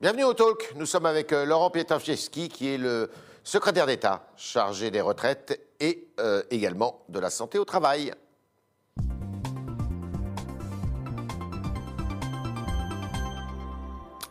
Bienvenue au Talk. Nous sommes avec euh, Laurent Pietraszewski, qui est le secrétaire d'État chargé des retraites et euh, également de la santé au travail.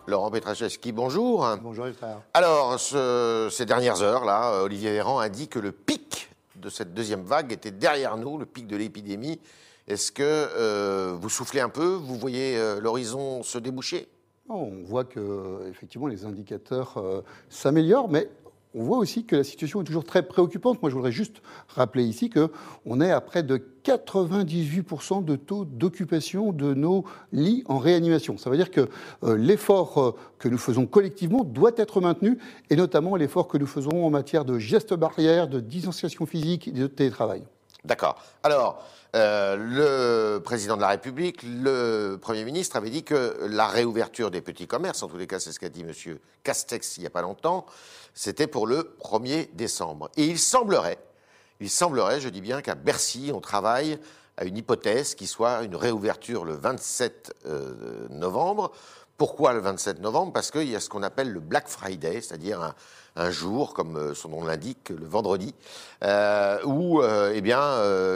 Laurent Pietraszewski, bonjour. Bonjour les frères. Alors, ce- ces dernières heures, là, Olivier Véran a dit que le pic de cette deuxième vague était derrière nous, le pic de l'épidémie. Est-ce que euh, vous soufflez un peu? Vous voyez euh, l'horizon se déboucher? On voit que effectivement les indicateurs euh, s'améliorent, mais on voit aussi que la situation est toujours très préoccupante. Moi, je voudrais juste rappeler ici que on est à près de 98% de taux d'occupation de nos lits en réanimation. Ça veut dire que euh, l'effort euh, que nous faisons collectivement doit être maintenu, et notamment l'effort que nous faisons en matière de gestes barrières, de distanciation physique et de télétravail. D'accord. Alors, euh, le président de la République, le Premier ministre avait dit que la réouverture des petits commerces, en tous les cas c'est ce qu'a dit M. Castex il n'y a pas longtemps, c'était pour le 1er décembre. Et il semblerait, il semblerait, je dis bien qu'à Bercy, on travaille à une hypothèse qui soit une réouverture le 27 euh, novembre. Pourquoi le 27 novembre? Parce qu'il y a ce qu'on appelle le Black Friday, c'est-à-dire un, un jour, comme euh, son nom l'indique, le vendredi, euh, où euh, eh bien,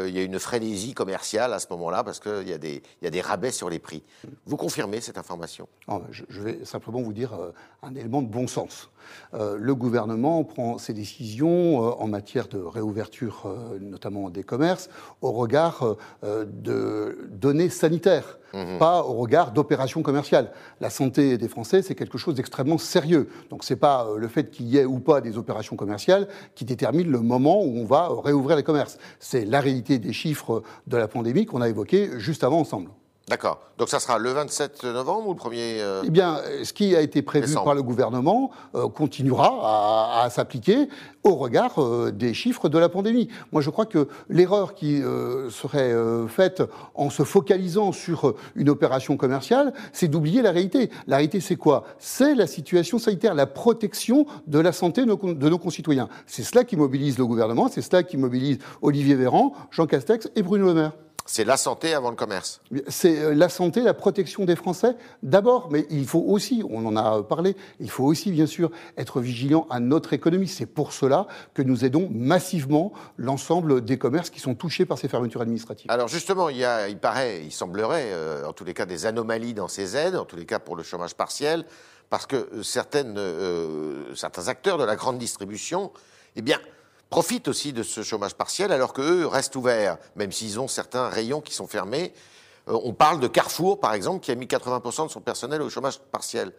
il y a une frénésie commerciale à ce moment-là, parce qu'il y, a des- y a des rabais sur les prix. Vous confirmez cette information? Non, je, je vais simplement vous dire un élément de bon sens. Le gouvernement prend ses décisions en matière de réouverture, notamment des commerces, au regard de données sanitaires, pas au regard d'opérations commerciales. La santé des Français, c'est quelque chose d'extrêmement sérieux. Donc, c'est pas euh, le fait qu'il y ait ou pas des opérations commerciales qui détermine le moment où on va euh, réouvrir les commerces. C'est la réalité des chiffres de la pandémie qu'on a évoqués juste avant ensemble. D'accord. Donc ça sera le 27 novembre ou le 1er euh, Eh bien, ce qui a été prévu Décembre. par le gouvernement euh, continuera à, à s'appliquer au regard euh, des chiffres de la pandémie. Moi, je crois que l'erreur qui serait faite en se focalisant sur une opération commerciale, c'est d'oublier la réalité. La réalité, c'est quoi? C'est la situation sanitaire, la protection de la santé de nos, de nos concitoyens. C'est cela qui mobilise le gouvernement, c'est cela qui mobilise Olivier Véran, Jean Castex et Bruno Le Maire. C'est la santé avant le commerce. C'est euh, la santé, la protection des Français d'abord, mais il faut aussi, on en a parlé, il faut aussi bien sûr être vigilant à notre économie. C'est pour cela que nous aidons massivement l'ensemble des commerces qui sont touchés par ces fermetures administratives. Alors justement, il, y a, il paraît, il semblerait, euh, en tous les cas, des anomalies dans ces aides, en tous les cas pour le chômage partiel, parce que euh, certaines, euh, certains acteurs de la grande distribution, eh bien, profitent aussi de ce chômage partiel, alors qu'eux restent ouverts, même s'ils ont certains rayons qui sont fermés. Euh, on parle de Carrefour, par exemple, qui a mis 80% de son personnel au chômage partiel.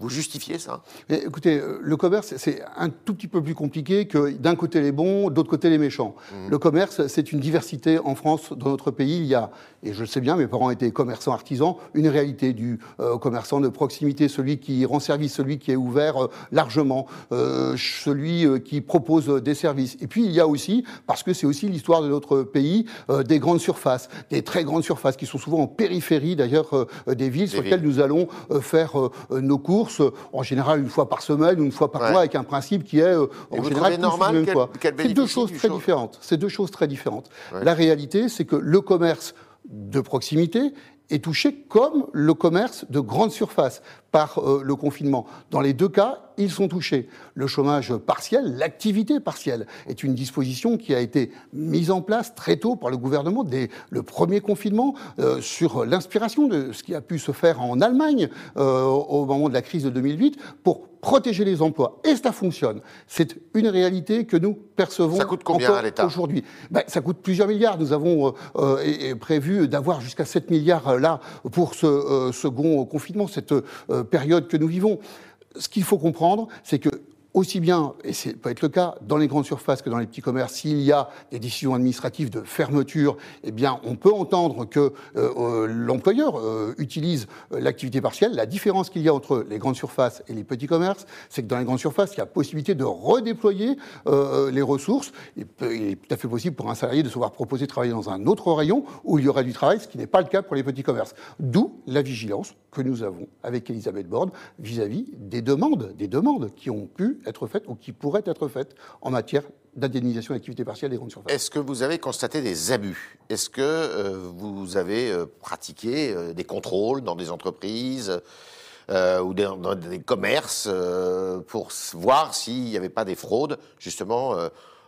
Vous justifiez ça? Mais écoutez, euh, le commerce, c'est un tout petit peu plus compliqué que d'un côté les bons, d'autre côté les méchants. Le commerce, c'est une diversité en France, dans notre pays. Il y a, et je le sais bien, mes parents étaient commerçants artisans, une réalité du euh, commerçant de proximité, celui qui rend service, celui qui est ouvert euh, largement, euh, celui qui propose des services. Et puis il y a aussi, parce que c'est aussi l'histoire de notre pays, des grandes surfaces, des très grandes surfaces qui sont souvent en périphérie d'ailleurs des villes sur villes. lesquelles nous allons faire nos courses, en général une fois par semaine ou une fois par Ouais. mois, avec un principe qui est euh, en général normal même fois. C'est deux choses très différentes. C'est deux choses très différentes. Ouais. La réalité, c'est que le commerce de proximité est touché comme le commerce de grande surface par euh, le confinement. Dans les deux cas, ils sont touchés. Le chômage partiel, l'activité partielle, est une disposition qui a été mise en place très tôt par le gouvernement dès le premier confinement euh, sur l'inspiration de ce qui a pu se faire en Allemagne euh, au moment de la crise de 2008 pour protéger les emplois. Et ça fonctionne. C'est une réalité que nous percevons Ça coûte combien encore à l'État? aujourd'hui? Ben, ça coûte plusieurs milliards. Nous avons euh, et- et prévu d'avoir jusqu'à 7 milliards là pour ce second confinement, cette période que nous vivons. Ce qu'il faut comprendre, c'est que aussi bien, et c'est peut être le cas, dans les grandes surfaces que dans les petits commerces, s'il y a des décisions administratives de fermeture, eh bien, on peut entendre que euh, euh, l'employeur euh, utilise l'activité partielle. La différence qu'il y a entre les grandes surfaces et les petits commerces, c'est que dans les grandes surfaces, il y a possibilité de redéployer les ressources. Il est tout à fait possible pour un salarié de se voir proposer de travailler dans un autre rayon où il y aurait du travail, ce qui n'est pas le cas pour les petits commerces. D'où la vigilance que nous avons avec Elisabeth Borne vis-à-vis des demandes, des demandes qui ont pu être faites ou qui pourraient être faites en matière d'indemnisation d'activité partielle des grandes surfaces. Est-ce que vous avez constaté des abus? Est-ce que euh, vous avez euh, pratiqué euh, des contrôles dans des entreprises ou dans, des commerces pour voir s'il n'y avait pas des fraudes, justement,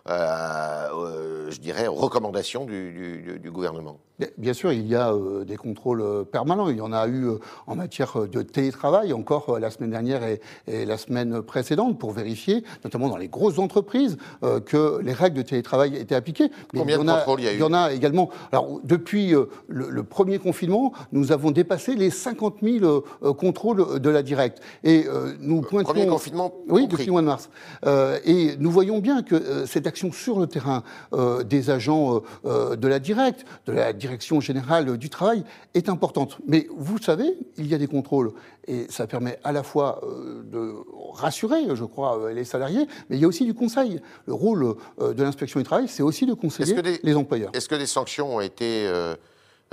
je dirais, aux recommandations du gouvernement. Bien sûr, il y a euh, des contrôles euh, permanents. Il y en a eu euh, en matière de télétravail encore la semaine dernière et, la semaine précédente pour vérifier, notamment dans les grosses entreprises, que les règles de télétravail étaient appliquées. Combien de contrôles il y a eu? Il y en a également. Alors, depuis le, premier confinement, nous avons dépassé les 50 000 contrôles de la directe. Et nous pointions. Premier confinement Oui, depuis le mois de mars. et nous voyons bien que cette sur le terrain des agents de la directe, de la direction générale du travail est importante. Mais vous savez, il y a des contrôles et ça permet à la fois euh, de rassurer, je crois, euh, les salariés, mais il y a aussi du conseil. Le rôle euh, de l'inspection du travail, c'est aussi de conseiller les employeurs. Est-ce que des sanctions ont été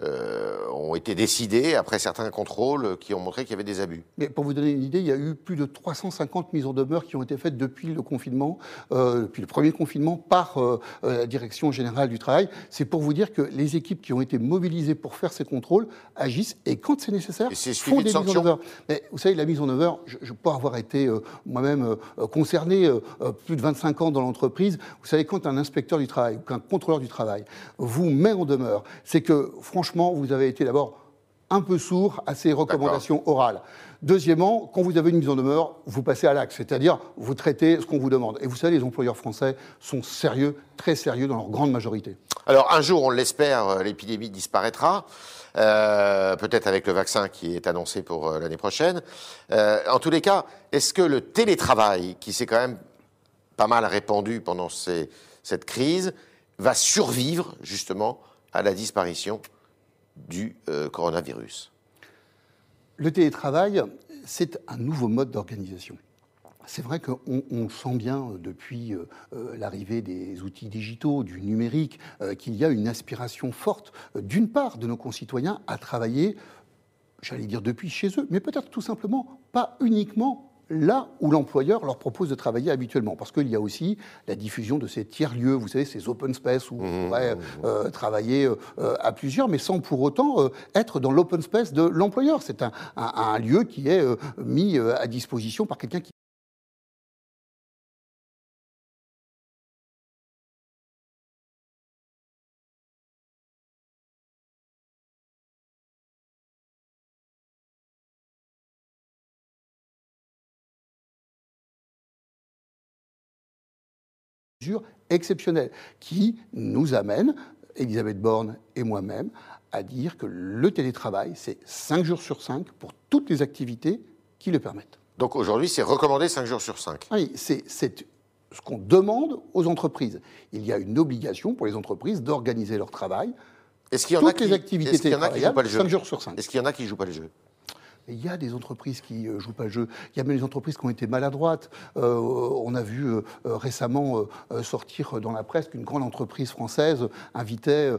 euh, ont été décidés après certains contrôles qui ont montré qu'il y avait des abus. Mais pour vous donner une idée, il y a eu plus de 350 mises en demeure qui ont été faites depuis le confinement, euh, depuis le premier confinement, par euh, la Direction générale du travail. C'est pour vous dire que les équipes qui ont été mobilisées pour faire ces contrôles agissent et quand c'est nécessaire, font des mises en demeure. Mais vous savez, la mise en demeure, je, je peux avoir été moi-même concerné plus de 25 ans dans l'entreprise. Vous savez, quand un inspecteur du travail ou qu'un contrôleur du travail vous met en demeure, c'est que franchement vous avez été d'abord un peu sourd à ces recommandations orales. Deuxièmement, quand vous avez une mise en demeure, vous passez à l'acte, c'est-à-dire vous traitez ce qu'on vous demande. Et vous savez, les employeurs français sont sérieux, très sérieux dans leur grande majorité. Alors un jour, on l'espère, euh, l'épidémie disparaîtra. Euh, peut-être avec le vaccin qui est annoncé pour euh, l'année prochaine. en tous les cas, est-ce que le télétravail, qui s'est quand même pas mal répandu pendant cette crise, va survivre justement à la disparition? Du euh, coronavirus Le télétravail, c'est un nouveau mode d'organisation. C'est vrai qu'on sent bien euh, depuis euh, l'arrivée des outils digitaux, du numérique, qu'il y a une aspiration forte, d'une part, de nos concitoyens à travailler, j'allais dire depuis chez eux, mais peut-être tout simplement pas uniquement là où l'employeur leur propose de travailler habituellement. Parce qu'il y a aussi la diffusion de ces tiers-lieux, vous savez, ces open space où on mmh, pourrait mmh, mmh. Euh, travailler euh, à plusieurs, mais sans pour autant euh, être dans l'open space de l'employeur. C'est un, un, lieu qui est mis à disposition par quelqu'un qui exceptionnelle qui nous amène, Elisabeth Borne et moi-même, à dire que le télétravail, c'est 5 jours sur 5 pour toutes les activités qui le permettent. Donc aujourd'hui, c'est recommandé 5 jours sur 5 Oui, c'est ce qu'on demande aux entreprises. Il y a une obligation pour les entreprises d'organiser leur travail. Est-ce qu'il y en a qui, les activités est-ce qu'il y en a qui jouent pas le jeu 5 jours sur 5. Est-ce qu'il y en a qui jouent pas le jeu? Il y a des entreprises qui ne euh, jouent pas le jeu. Il y a même des entreprises qui ont été maladroites. Euh, on a vu euh, récemment sortir dans la presse qu'une grande entreprise française invitait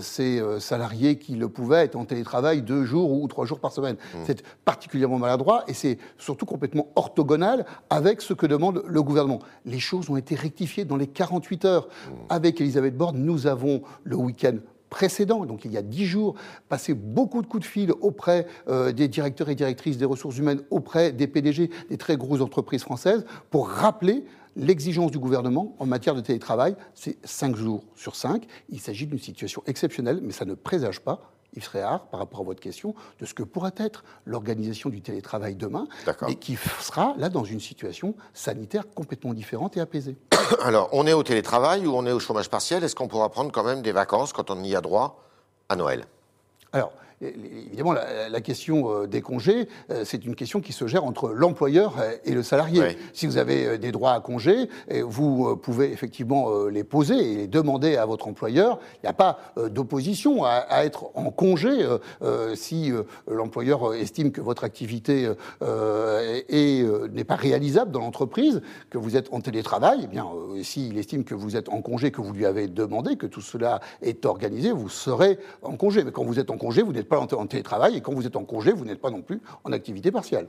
ses salariés qui le pouvaient être en télétravail deux jours ou trois jours par semaine. Mmh. C'est particulièrement maladroit et c'est surtout complètement orthogonal avec ce que demande le gouvernement. Les choses ont été rectifiées dans les 48 heures. Mmh. Avec Elisabeth Borne, nous avons le week-end précédent, donc il y a dix jours, passé beaucoup de coups de fil auprès euh, des directeurs et directrices des ressources humaines, auprès des PDG des très grosses entreprises françaises, pour rappeler l'exigence du gouvernement en matière de télétravail. C'est cinq jours sur cinq. Il s'agit d'une situation exceptionnelle, mais ça ne présage pas Yves Réard, par rapport à votre question, de ce que pourrait être l'organisation du télétravail demain, et qui sera là dans une situation sanitaire complètement différente et apaisée. Alors, on est au télétravail ou on est au chômage partiel? Est-ce qu'on pourra prendre quand même des vacances quand on y a droit à Noël? Alors, évidemment, la, question euh, des congés, euh, c'est une question qui se gère entre l'employeur et le salarié. Si vous avez euh, des droits à congés, vous pouvez effectivement les poser et les demander à votre employeur. Il n'y a pas d'opposition à, être en congé si l'employeur estime que votre activité n'est pas réalisable dans l'entreprise, que vous êtes en télétravail. Eh bien, s'il estime que vous êtes en congé, que vous lui avez demandé, que tout cela est organisé, vous serez en congé. Mais quand vous êtes en congé, vous n'êtes pas en télétravail et quand vous êtes en congé, vous n'êtes pas non plus en activité partielle.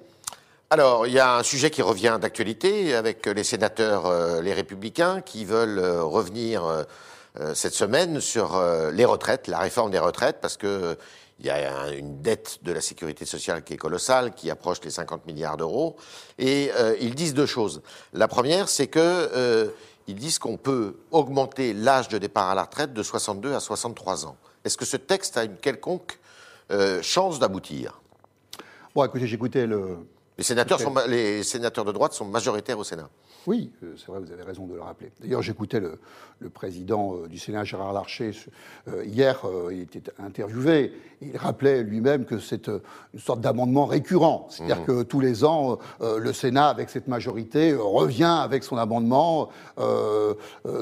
Alors, il y a un sujet qui revient d'actualité avec les sénateurs, euh, les républicains, qui veulent euh, revenir euh, cette semaine sur les retraites, la réforme des retraites, parce que Il y a une dette de la sécurité sociale qui est colossale, qui approche les 50 milliards d'euros. Et ils disent deux choses. La première, c'est que ils disent qu'on peut augmenter l'âge de départ à la retraite de 62 à 63 ans. Est-ce que ce texte a une quelconque euh, chance d'aboutir Bon, écoutez, j'écoutais le. Les sénateurs, sont, les sénateurs de droite sont majoritaires au Sénat. Oui, euh, c'est vrai, vous avez raison de le rappeler. D'ailleurs, j'écoutais le, président euh, du Sénat, Gérard Larcher, euh, hier, il était interviewé, il rappelait lui-même que c'est une sorte d'amendement récurrent. C'est-à-dire mmh. que tous les ans, le Sénat, avec cette majorité, revient avec son amendement,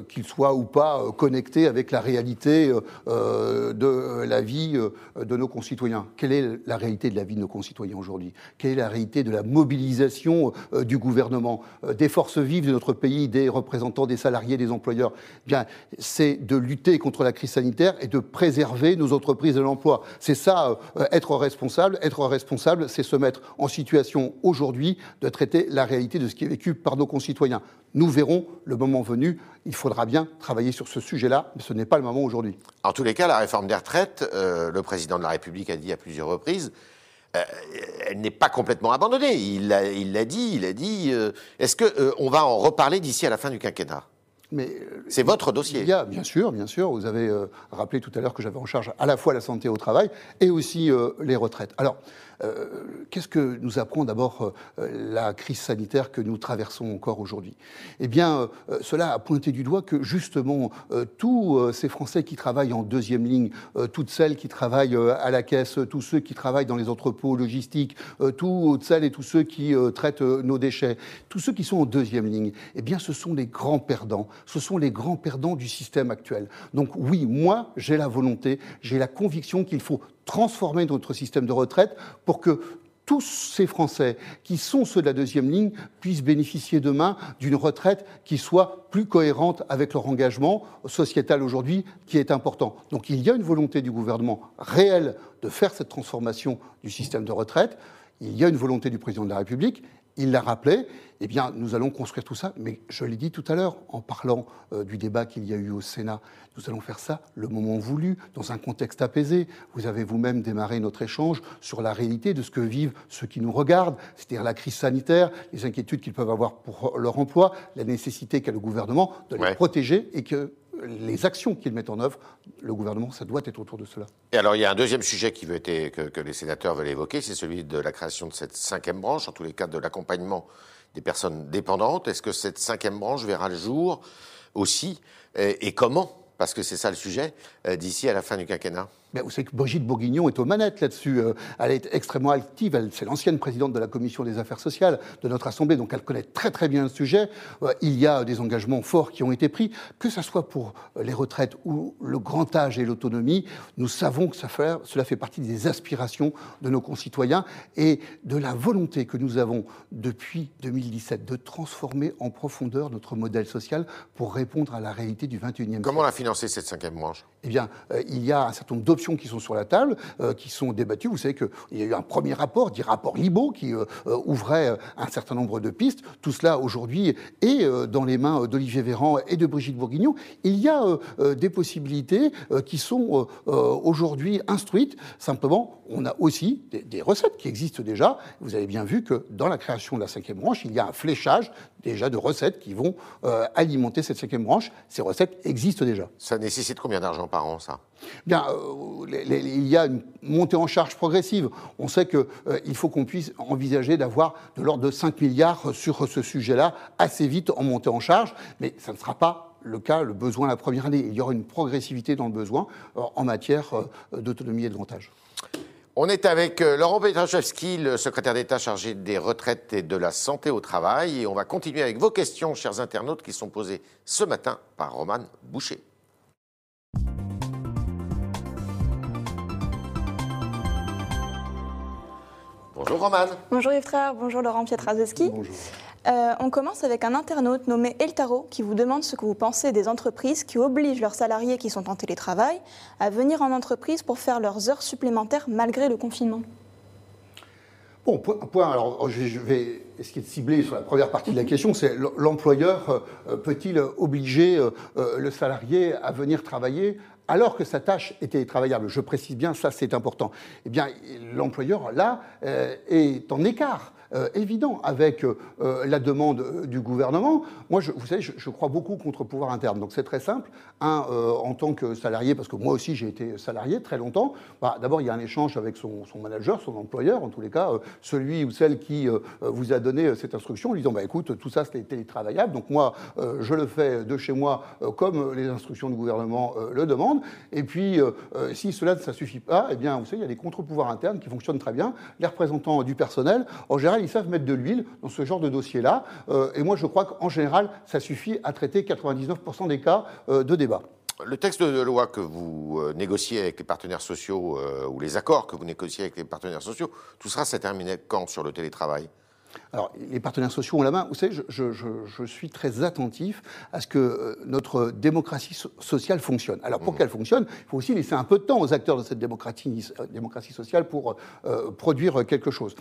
qu'il soit ou pas connecté avec la réalité de la vie de nos concitoyens. Quelle est la réalité de la vie de nos concitoyens aujourd'hui? Quelle est la réalité de la mobilisation du gouvernement, des forces vives de notre pays, des représentants des salariés, des employeurs, eh bien, c'est de lutter contre la crise sanitaire et de préserver nos entreprises de l'emploi. C'est ça, euh, être responsable. Être responsable, c'est se mettre en situation aujourd'hui de traiter la réalité de ce qui est vécu par nos concitoyens. Nous verrons le moment venu. Il faudra bien travailler sur ce sujet-là, mais ce n'est pas le moment aujourd'hui. En tous les cas, la réforme des retraites, euh, le président de la République a dit à plusieurs reprises, euh, elle n'est pas complètement abandonnée. Il l'a dit, il a dit. Euh, est-ce qu'on euh, on va en reparler d'ici à la fin du quinquennat? C'est votre dossier. Il y a, bien sûr, bien sûr. Vous avez rappelé tout à l'heure que j'avais en charge à la fois la santé au travail et aussi les retraites. Alors, qu'est-ce que nous apprend d'abord euh, la crise sanitaire que nous traversons encore aujourd'hui? Eh bien, euh, cela a pointé du doigt que justement, tous ces Français qui travaillent en deuxième ligne, toutes celles qui travaillent à la caisse, tous ceux qui travaillent dans les entrepôts logistiques, toutes celles et tous ceux qui traitent nos déchets, tous ceux qui sont en deuxième ligne, eh bien, ce sont les grands perdants. Ce sont les grands perdants du système actuel. Donc oui, moi, j'ai la volonté, j'ai la conviction qu'il faut transformer notre système de retraite pour que tous ces Français qui sont ceux de la deuxième ligne puissent bénéficier demain d'une retraite qui soit plus cohérente avec leur engagement sociétal aujourd'hui qui est important. Donc il y a une volonté du gouvernement réelle de faire cette transformation du système de retraite. Il y a une volonté du président de la République il l'a rappelé, eh bien, nous allons construire tout ça, mais je l'ai dit tout à l'heure en parlant euh, du débat qu'il y a eu au Sénat, nous allons faire ça le moment voulu, dans un contexte apaisé. Vous avez vous-même démarré notre échange sur la réalité de ce que vivent ceux qui nous regardent, c'est-à-dire la crise sanitaire, les inquiétudes qu'ils peuvent avoir pour leur emploi, la nécessité qu'a le gouvernement de les protéger et que les actions qu'ils mettent en œuvre, le gouvernement, ça doit être autour de cela. Et alors, il y a un deuxième sujet qui que, les sénateurs veulent évoquer, c'est celui de la création de cette cinquième branche, en tous les cas de l'accompagnement des personnes dépendantes. Est-ce que cette cinquième branche verra le jour aussi? Et comment? Parce que c'est ça le sujet, euh, d'ici à la fin du quinquennat vous savez que Brigitte Bourguignon est aux manettes là-dessus. Euh, elle est extrêmement active. C'est l'ancienne présidente de la commission des affaires sociales de notre Assemblée, donc elle connaît très très bien le sujet. Euh, il y a des engagements forts qui ont été pris, que ce soit pour les retraites ou le grand âge et l'autonomie. Nous savons que ça fait, cela fait partie des aspirations de nos concitoyens et de la volonté que nous avons depuis 2017 de transformer en profondeur notre modèle social pour répondre à la réalité du 21e siècle. Comment la financer cette cinquième branche Eh bien, il y a un certain nombre d'options qui sont sur la table, euh, qui sont débattues. Vous savez qu'il y a eu un premier rapport, dit rapport Libo, qui euh, euh, ouvrait un certain nombre de pistes. Tout cela aujourd'hui est dans les mains d'Olivier Véran et de Brigitte Bourguignon. Il y a des possibilités qui sont aujourd'hui instruites. Simplement, on a aussi des, recettes qui existent déjà. Vous avez bien vu que dans la création de la cinquième branche, il y a un fléchage déjà de recettes qui vont alimenter cette cinquième branche. Ces recettes existent déjà. Ça nécessite combien d'argent ça Bien, il y a une montée en charge progressive. On sait qu'il euh, faut qu'on puisse envisager d'avoir de l'ordre de 5 milliards sur ce sujet-là assez vite en montée en charge, mais ça ne sera pas le cas, le besoin la première année. Il y aura une progressivité dans le besoin euh, en matière euh, d'autonomie et de grand âge. On est avec Laurent Petrachevski, le secrétaire d'État chargé des retraites et de la santé au travail. Et on va continuer avec vos questions, chers internautes, qui sont posées ce matin par Roman Boucher. Bonjour Roman. Bonjour Yves bonjour Laurent Pietraszewski. Bonjour. Euh, on commence avec un internaute nommé Eltaro qui vous demande ce que vous pensez des entreprises qui obligent leurs salariés qui sont en télétravail à venir en entreprise pour faire leurs heures supplémentaires malgré le confinement. Bon, point, alors je vais essayer de cibler sur la première partie de la question, c'est l'employeur peut-il obliger le salarié à venir travailler alors que sa tâche est télétravaillable Je précise bien, ça c'est important. Eh bien, l'employeur, là, est en écart euh, évident avec euh, euh, la demande du gouvernement. Moi, vous savez, je, crois beaucoup contre pouvoir interne. Donc c'est très simple. Un, en tant que salarié, parce que moi aussi j'ai été salarié très longtemps, bah, d'abord il y a un échange avec son, manager, son employeur, en tous les cas, celui ou celle qui vous a donné cette instruction, en lui disant bah, écoute, tout ça c'est télétravaillable, donc moi je le fais de chez moi comme les instructions du gouvernement le demandent. Et puis si cela ne suffit pas, eh bien vous savez, il y a des contre-pouvoirs internes qui fonctionnent très bien. Les représentants du personnel, en général, ils savent mettre de l'huile dans ce genre de dossier-là. Euh, et moi, je crois qu'en général, ça suffit à traiter 99% des cas euh, de débat. Le texte de loi que vous euh, négociez avec les partenaires sociaux, ou les accords que vous négociez avec les partenaires sociaux, tout sera s'est terminé quand sur le télétravail? Alors, les partenaires sociaux ont la main. Vous savez, je, suis très attentif à ce que euh, notre démocratie sociale fonctionne. Alors, pour mmh. qu'elle fonctionne, il faut aussi laisser un peu de temps aux acteurs de cette démocratie, euh, démocratie sociale pour euh, produire quelque chose.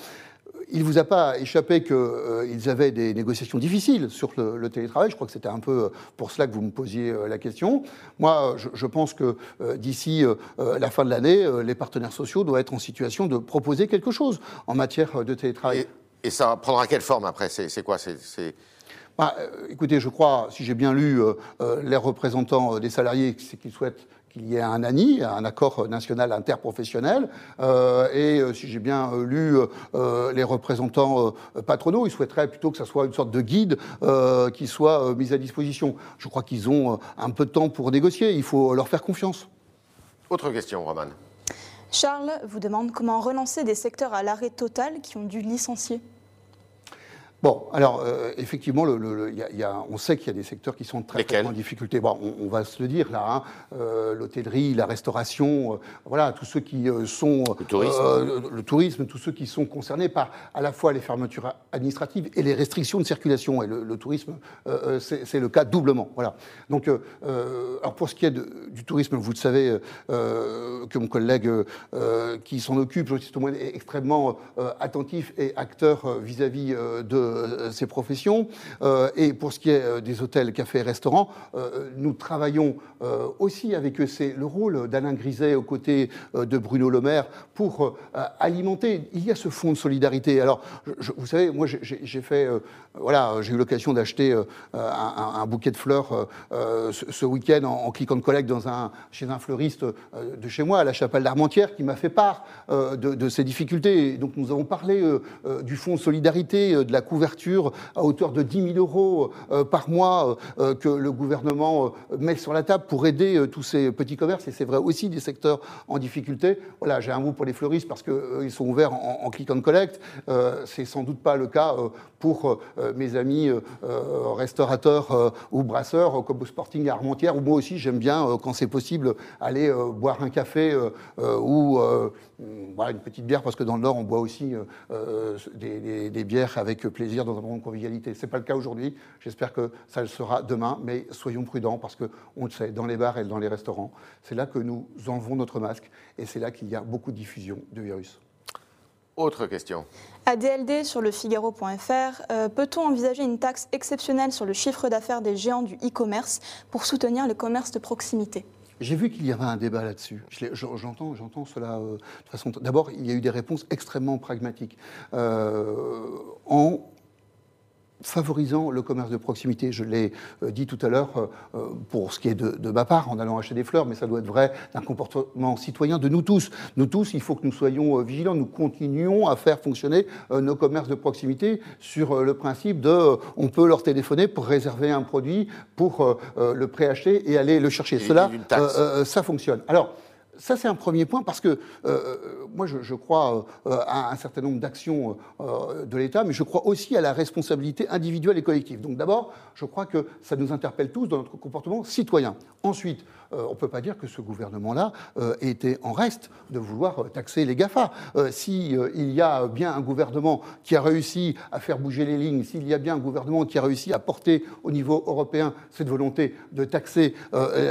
Il ne vous a pas échappé qu'ils avaient des négociations difficiles sur le, télétravail. Je crois que c'était un peu pour cela que vous me posiez la question. Moi, je, pense que d'ici la fin de l'année, les partenaires sociaux doivent être en situation de proposer quelque chose en matière de télétravail. Et ça prendra quelle forme après? C'est quoi? C'est, bah, euh, Écoutez, je crois, si j'ai bien lu euh, euh, les représentants des salariés, c'est qu'ils souhaitent qu'il y ait un ANI, un accord national interprofessionnel. et si j'ai bien lu les représentants patronaux, ils souhaiteraient plutôt que ça soit une sorte de guide qui soit mis à disposition. Je crois qu'ils ont un peu de temps pour négocier. Il faut leur faire confiance. Autre question, Roman. Charles vous demande comment relancer des secteurs à l'arrêt total qui ont dû licencier. Bon, alors euh, effectivement, le, y a, on sait qu'il y a des secteurs qui sont très, très en difficulté. Bon, on, va se le dire là, hein, euh, l'hôtellerie, la restauration, euh, voilà, tous ceux qui sont le tourisme. le tourisme, tous ceux qui sont concernés par à la fois les fermetures administratives et les restrictions de circulation. Et le, tourisme, c'est le cas doublement. Voilà. Donc, alors pour ce qui est du tourisme, vous le savez que mon collègue qui s'en occupe, Jean-Baptiste est extrêmement attentif et acteur vis-à-vis -vis de ces professions. Euh, et pour ce qui est euh, des hôtels, cafés restaurants, nous travaillons aussi avec eux. C'est le rôle d'Alain Griset aux côtés de Bruno Le Maire pour alimenter. Il y a ce fonds de solidarité. Alors, vous savez, moi, j'ai fait, voilà, j'ai eu l'occasion d'acheter un, bouquet de fleurs ce, week-end en, cliquant de collègue dans un, chez un fleuriste de chez moi, à la chapelle d'Armentières, qui m'a fait part de, de, ces difficultés. donc, nous avons parlé du fonds de solidarité, de la couverture à hauteur de 10 000 euros euh, par mois euh, que le gouvernement euh, met sur la table pour aider tous ces petits commerces, et c'est vrai aussi des secteurs en difficulté. Voilà, j'ai un mot pour les fleuristes parce qu'ils sont ouverts en, en, click and collect. c'est sans doute pas le cas pour mes amis restaurateurs ou brasseurs comme au Sporting à Armentières, où moi aussi j'aime bien, quand c'est possible, aller boire un café ou une petite bière, parce que dans le Nord, on boit aussi des, des bières avec plaisir dans un moment de convivialité. Ce n'est pas le cas aujourd'hui. J'espère que ça le sera demain, mais soyons prudents parce qu'on le sait, dans les bars et dans les restaurants, c'est là que nous enlevons notre masque et c'est là qu'il y a beaucoup de diffusion de virus. Autre question. À DLD sur le Figaro.fr, euh, peut-on envisager une taxe exceptionnelle sur le chiffre d'affaires des géants du e-commerce pour soutenir le commerce de proximité? J'ai vu qu'il y avait un débat là-dessus. J'entends, j'entends cela euh, façon. D'abord, il y a eu des réponses extrêmement pragmatiques. Euh, en favorisant le commerce de proximité. Je l'ai euh, dit tout à l'heure euh, euh, pour ce qui est de, ma part, en allant acheter des fleurs, mais ça doit être vrai d'un comportement citoyen de nous tous. Nous tous, il faut que nous soyons vigilants, nous continuons à faire fonctionner nos commerces de proximité sur le principe de on peut leur téléphoner pour réserver un produit, pour le préacheter et aller le chercher. Cela, ça fonctionne. Alors, ça, c'est un premier point parce que euh, euh, moi, je, crois euh, à un certain nombre d'actions de l'État, mais je crois aussi à la responsabilité individuelle et collective. Donc d'abord, je crois que ça nous interpelle tous dans notre comportement citoyen. Ensuite, on ne peut pas dire que ce gouvernement-là ait été en reste de vouloir taxer les GAFA. S'il il y a bien un gouvernement qui a réussi à faire bouger les lignes, s'il y a bien un gouvernement qui a réussi à porter au niveau européen cette volonté de taxer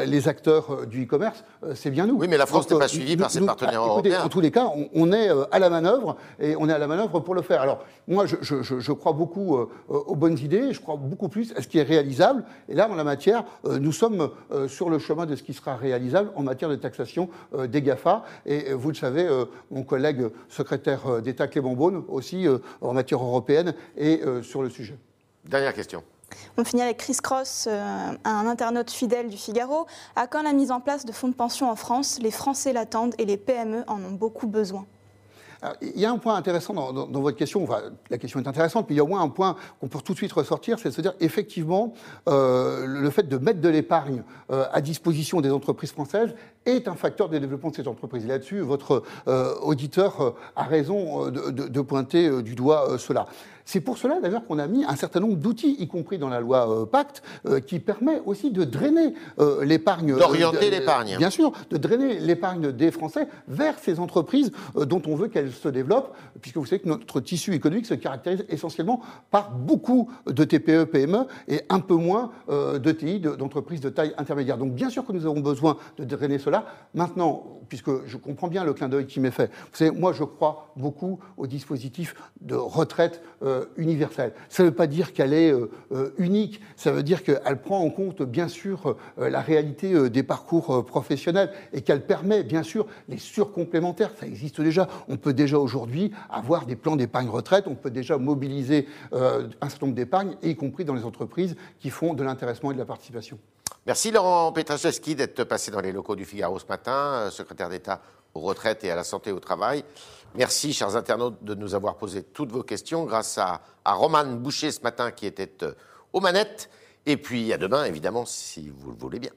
les acteurs du e-commerce, c'est bien nous. Oui, mais la France n'est pas suivie par ses partenaires européens. En tous les cas, on, est à la manœuvre et on est à la manœuvre pour le faire. Alors, moi, je, crois beaucoup aux bonnes idées, je crois beaucoup plus à ce qui est réalisable. Et là, en la matière, nous sommes sur le chemin de ce qui sera réalisable en matière de taxation des GAFA. Et vous le savez, mon collègue secrétaire d'État Clément Beaune aussi en matière européenne est sur le sujet. Dernière question. On finit avec Chris Cross, un internaute fidèle du Figaro. À quand la mise en place de fonds de pension en France? Les Français l'attendent et les PME en ont beaucoup besoin il y a un point intéressant dans, votre question, la question est intéressante, mais il y a au moins un point qu'on peut tout de suite ressortir, c'est de se dire effectivement, euh, le fait de mettre de l'épargne euh, à disposition des entreprises françaises est un facteur de développement de ces entreprises. là-dessus, votre euh, auditeur a raison de, pointer du doigt cela. C'est pour cela d'ailleurs qu'on a mis un certain nombre d'outils, y compris dans la loi Pacte, qui permet aussi de drainer l'épargne. D'orienter l'épargne. Bien sûr, de drainer l'épargne des Français vers ces entreprises dont on veut qu'elles se développe, puisque vous savez que notre tissu économique se caractérise essentiellement par beaucoup de TPE, PME et un peu moins euh, de TI, d'entreprises de taille intermédiaire. Donc bien sûr que nous avons besoin de drainer cela. Maintenant, puisque je comprends bien le clin d'œil qui m'est fait, vous savez, moi je crois beaucoup au dispositif de retraite euh, universelle. Ça ne veut pas dire qu'elle est euh, unique, ça veut dire qu'elle prend en compte bien sûr la réalité des parcours professionnels et qu'elle permet bien sûr les surcomplémentaires. Ça existe déjà. On peut déjà aujourd'hui avoir des plans d'épargne retraite, on peut déjà mobiliser euh, un certain nombre d'épargnes, y compris dans les entreprises qui font de l'intéressement et de la participation. Merci Laurent Petracheski d'être passé dans les locaux du Figaro ce matin, euh, secrétaire d'État aux retraites et à la santé au travail. Merci, chers internautes, de nous avoir posé toutes vos questions grâce à, à Roman Boucher ce matin qui était euh, aux manettes. Et puis à demain, évidemment, si vous le voulez bien.